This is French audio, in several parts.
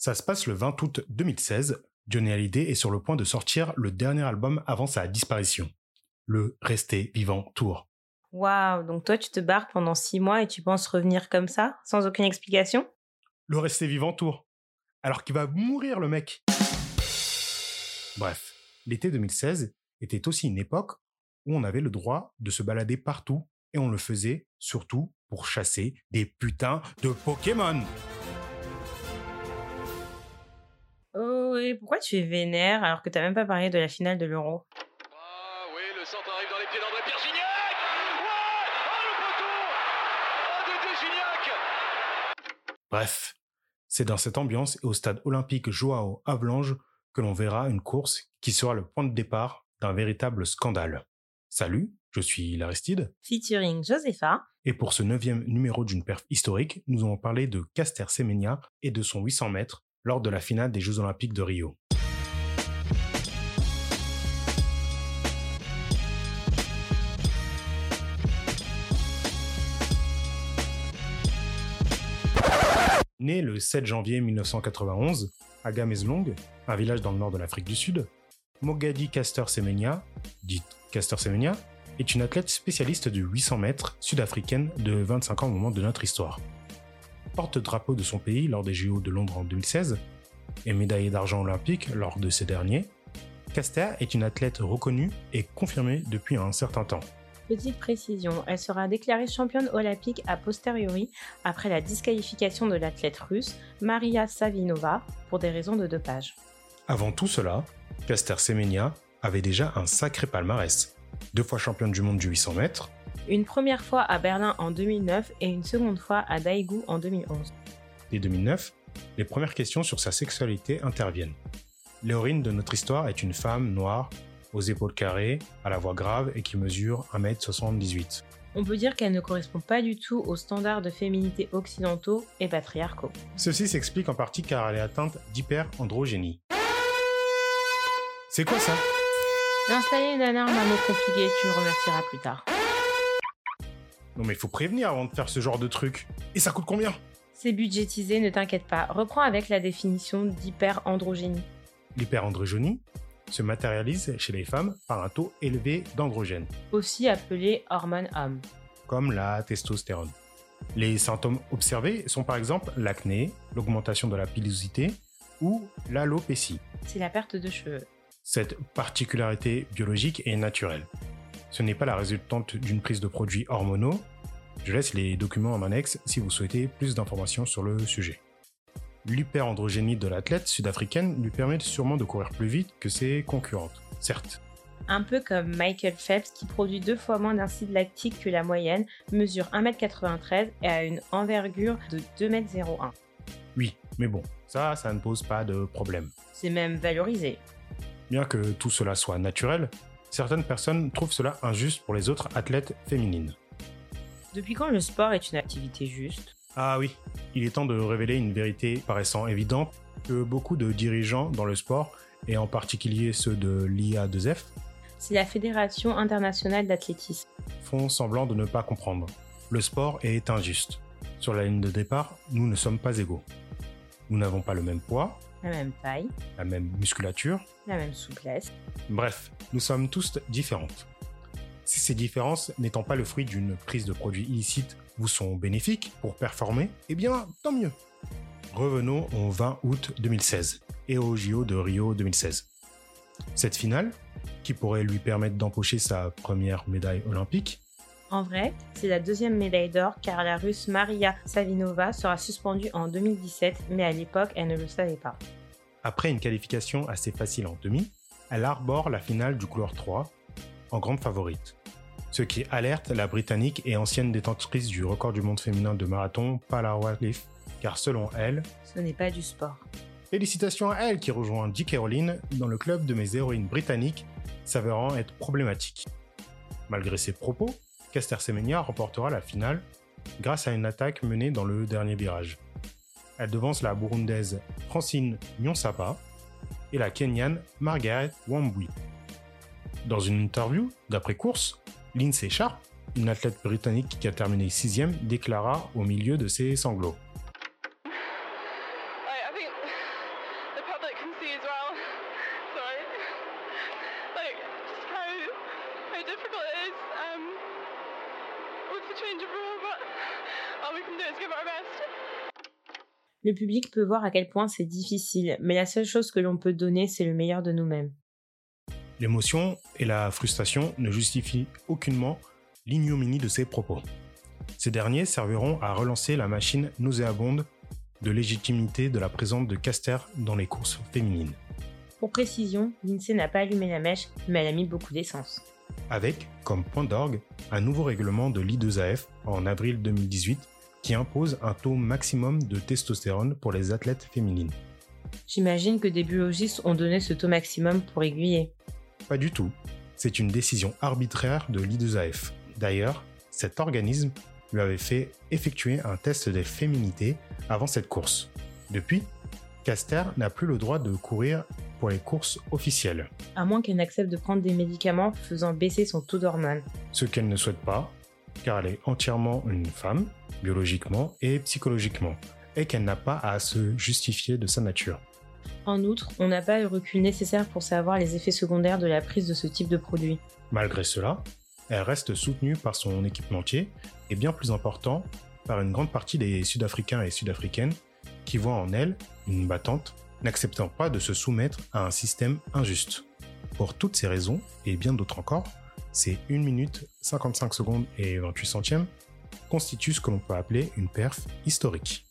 Ça se passe le 20 août 2016. Johnny Hallyday est sur le point de sortir le dernier album avant sa disparition. Le Rester Vivant Tour. Waouh, donc toi tu te barres pendant six mois et tu penses revenir comme ça, sans aucune explication? Le Rester Vivant Tour. Alors qu'il va mourir le mec. Bref, l'été 2016 était aussi une époque où on avait le droit de se balader partout et on le faisait surtout pour chasser des putains de Pokémon. Oui, pourquoi tu es vénère alors que t'as même pas parlé de la finale de l'Euro? Ah oui, le centre arrive dans les pieds d'André Pierre Gignac Ouais Oh le poteau Oh Dédé Gignac Bref, c'est dans cette ambiance et au stade olympique Joao Avalanche que l'on verra une course qui sera le point de départ d'un véritable scandale. Salut, je suis Laristide. Featuring Josepha. Et pour ce neuvième numéro d'une perf historique, nous allons parler de Caster Semenya et de son 800 mètres lors de la finale des Jeux Olympiques de Rio. Né le 7 janvier 1991 à Gameslong, un village dans le nord de l'Afrique du Sud, Mogadi Caster Semenya, dite Caster Semenya, est une athlète spécialiste du 800 mètres sud-africaine de 25 ans au moment de notre histoire. Porte-drapeau de son pays lors des JO de Londres en 2016 et médaillée d'argent olympique lors de ces derniers, Caster est une athlète reconnue et confirmée depuis un certain temps. Petite précision, elle sera déclarée championne olympique a posteriori après la disqualification de l'athlète russe Maria Savinova pour des raisons de dopage. Avant tout cela, Caster Semenya avait déjà un sacré palmarès. Deux fois championne du monde du 800 mètres, Une première fois à Berlin en 2009 et une seconde fois à Daegu en 2011. Dès 2009, les premières questions sur sa sexualité interviennent. Léorine de notre histoire est une femme noire, aux épaules carrées, à la voix grave et qui mesure 1m78. On peut dire qu'elle ne correspond pas du tout aux standards de féminité occidentaux et patriarcaux. Ceci s'explique en partie car elle est atteinte d'hyperandrogénie. C'est quoi ça? D'installer une alarme à tu me remercieras plus tard. Non mais il faut prévenir avant de faire ce genre de truc. Et ça coûte combien? C'est budgétisé, ne t'inquiète pas. Reprends avec la définition d'hyperandrogénie. L'hyperandrogénie se matérialise chez les femmes par un taux élevé d'androgène, aussi appelée hormone homme. comme la testostérone. Les symptômes observés sont par exemple l'acné, l'augmentation de la pilosité ou l'alopécie. C'est la perte de cheveux. Cette particularité biologique est naturelle. Ce n'est pas la résultante d'une prise de produits hormonaux. Je laisse les documents en annexe si vous souhaitez plus d'informations sur le sujet. L'hyperandrogénie de l'athlète sud-africaine lui permet sûrement de courir plus vite que ses concurrentes, certes. Un peu comme Michael Phelps qui produit deux fois moins d'acide lactique que la moyenne, mesure 1m93 et a une envergure de 2m01. Oui, mais bon, ça, ça ne pose pas de problème. C'est même valorisé. Bien que tout cela soit naturel, certaines personnes trouvent cela injuste pour les autres athlètes féminines. Depuis quand le sport est une activité juste? Ah oui, il est temps de révéler une vérité paraissant évidente que beaucoup de dirigeants dans le sport, et en particulier ceux de l'IA2F, C'est la Fédération internationale d'athlétisme. font semblant de ne pas comprendre. Le sport est injuste. Sur la ligne de départ, nous ne sommes pas égaux. Nous n'avons pas le même poids, La même taille, la même musculature, la même souplesse. bref, nous sommes tous différentes. Si ces différences n'étant pas le fruit d'une prise de produits illicites vous sont bénéfiques pour performer, eh bien, tant mieux. Revenons au 20 août 2016 et au JO de Rio 2016. Cette finale, qui pourrait lui permettre d'empocher sa première médaille olympique, En vrai, c'est la deuxième médaille d'or car la russe Maria Savinova sera suspendue en 2017, mais à l'époque, elle ne le savait pas. Après une qualification assez facile en demi, elle arbore la finale du couloir 3 en grande favorite. Ce qui alerte la Britannique et ancienne détentrice du record du monde féminin de marathon, Paula Radcliffe, car selon elle, Ce n'est pas du sport. félicitations à elle qui rejoint J. Caroline dans le club de mes héroïnes britanniques, s'avérant être problématique. Malgré ses propos, Caster Semenya remportera la finale grâce à une attaque menée dans le dernier virage. Elle devance la burundaise Francine Nyonsapa et la kenyane Margaret Wambui. Dans une interview d'après-course, Lindsay Sharp, une athlète britannique qui a terminé sixième, déclara au milieu de ses sanglots. Change of rule, but all we can do is give our best. Le public peut voir à quel point c'est difficile, mais la seule chose que l'on peut donner, c'est le meilleur de nous-mêmes. L'émotion et la frustration ne justifient aucunement l'ignominie de ces propos. Ces derniers serviront à relancer la machine nauséabonde de légitimité de la présence de Caster dans les courses féminines. Pour précision, l'INSEE n'a pas allumé la mèche, mais elle a mis beaucoup d'essence. Avec, comme point d'orgue, un nouveau règlement de l'I2AF en avril 2018 qui impose un taux maximum de testostérone pour les athlètes féminines. J'imagine que des biologistes ont donné ce taux maximum pour aiguiller. Pas du tout. C'est une décision arbitraire de l'I2AF. D'ailleurs, cet organisme lui avait fait effectuer un test des féminités avant cette course. Depuis, Caster n'a plus le droit de courir pour les courses officielles, À moins qu'elle n'accepte de prendre des médicaments faisant baisser son taux d'hormones. ce qu'elle ne souhaite pas, car elle est entièrement une femme, biologiquement et psychologiquement, et qu'elle n'a pas à se justifier de sa nature. En outre, on n'a pas le recul nécessaire pour savoir les effets secondaires de la prise de ce type de produit. Malgré cela, elle reste soutenue par son équipementier et bien plus important, par une grande partie des Sud-Africains et Sud-Africaines qui voient en elle une battante n'acceptant pas de se soumettre à un système injuste. Pour toutes ces raisons, et bien d'autres encore, ces 1 minute 55 secondes et 28 centièmes constituent ce que l'on peut appeler une perf historique.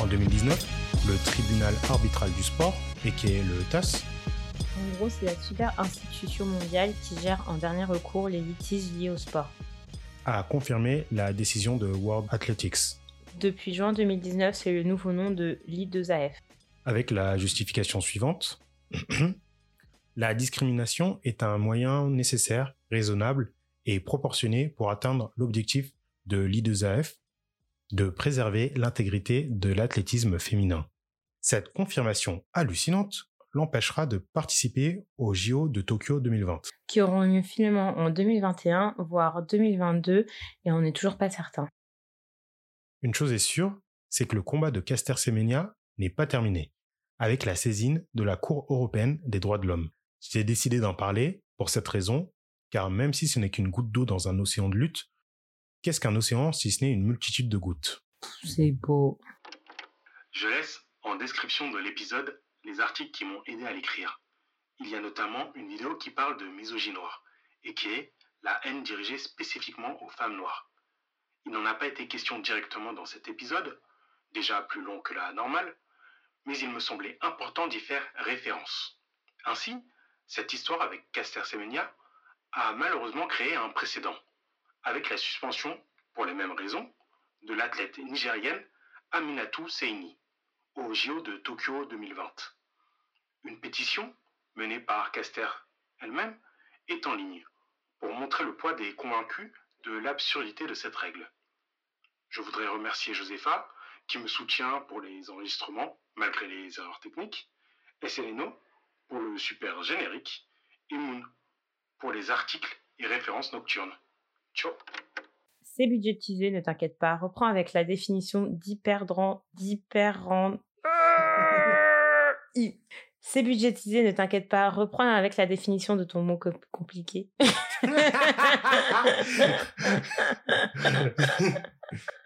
En 2019, le tribunal arbitral du sport, et qui est le TAS, En gros, c'est la super institution mondiale qui gère en dernier recours les litiges liés au sport. a confirmé la décision de World Athletics, Depuis juin 2019, c'est le nouveau nom de l'I2AF. avec la justification suivante. la discrimination est un moyen nécessaire, raisonnable et proportionné pour atteindre l'objectif de l'I2AF de préserver l'intégrité de l'athlétisme féminin. Cette confirmation hallucinante l'empêchera de participer aux JO de Tokyo 2020. qui auront lieu finalement en 2021, voire 2022, et on n'est toujours pas certain. Une chose est sûre, c'est que le combat de Caster Semenya n'est pas terminé, avec la saisine de la Cour européenne des droits de l'homme. J'ai décidé d'en parler pour cette raison, car même si ce n'est qu'une goutte d'eau dans un océan de lutte, qu'est-ce qu'un océan si ce n'est une multitude de gouttes? C'est beau. Je laisse en description de l'épisode les articles qui m'ont aidé à l'écrire. Il y a notamment une vidéo qui parle de misogynie noire, et qui est la haine dirigée spécifiquement aux femmes noires. Il n'en a pas été question directement dans cet épisode, déjà plus long que la normale, mais il me semblait important d'y faire référence. Ainsi, cette histoire avec Caster Semenya a malheureusement créé un précédent, avec la suspension, pour les mêmes raisons, de l'athlète nigérienne Aminatou Seini au JO de Tokyo 2020. Une pétition, menée par Caster elle-même, est en ligne pour montrer le poids des convaincus de l'absurdité de cette règle. Je voudrais remercier Josepha, qui me soutient pour les enregistrements, malgré les erreurs techniques, et Seleno pour le super générique, et Moon pour les articles et références nocturnes. Ciao C'est budgétisé, ne t'inquiète pas. Reprends avec la définition d'hyperdran... d'hyperrend... C'est budgétisé, ne t'inquiète pas. Reprends avec la définition de ton mot co- compliqué.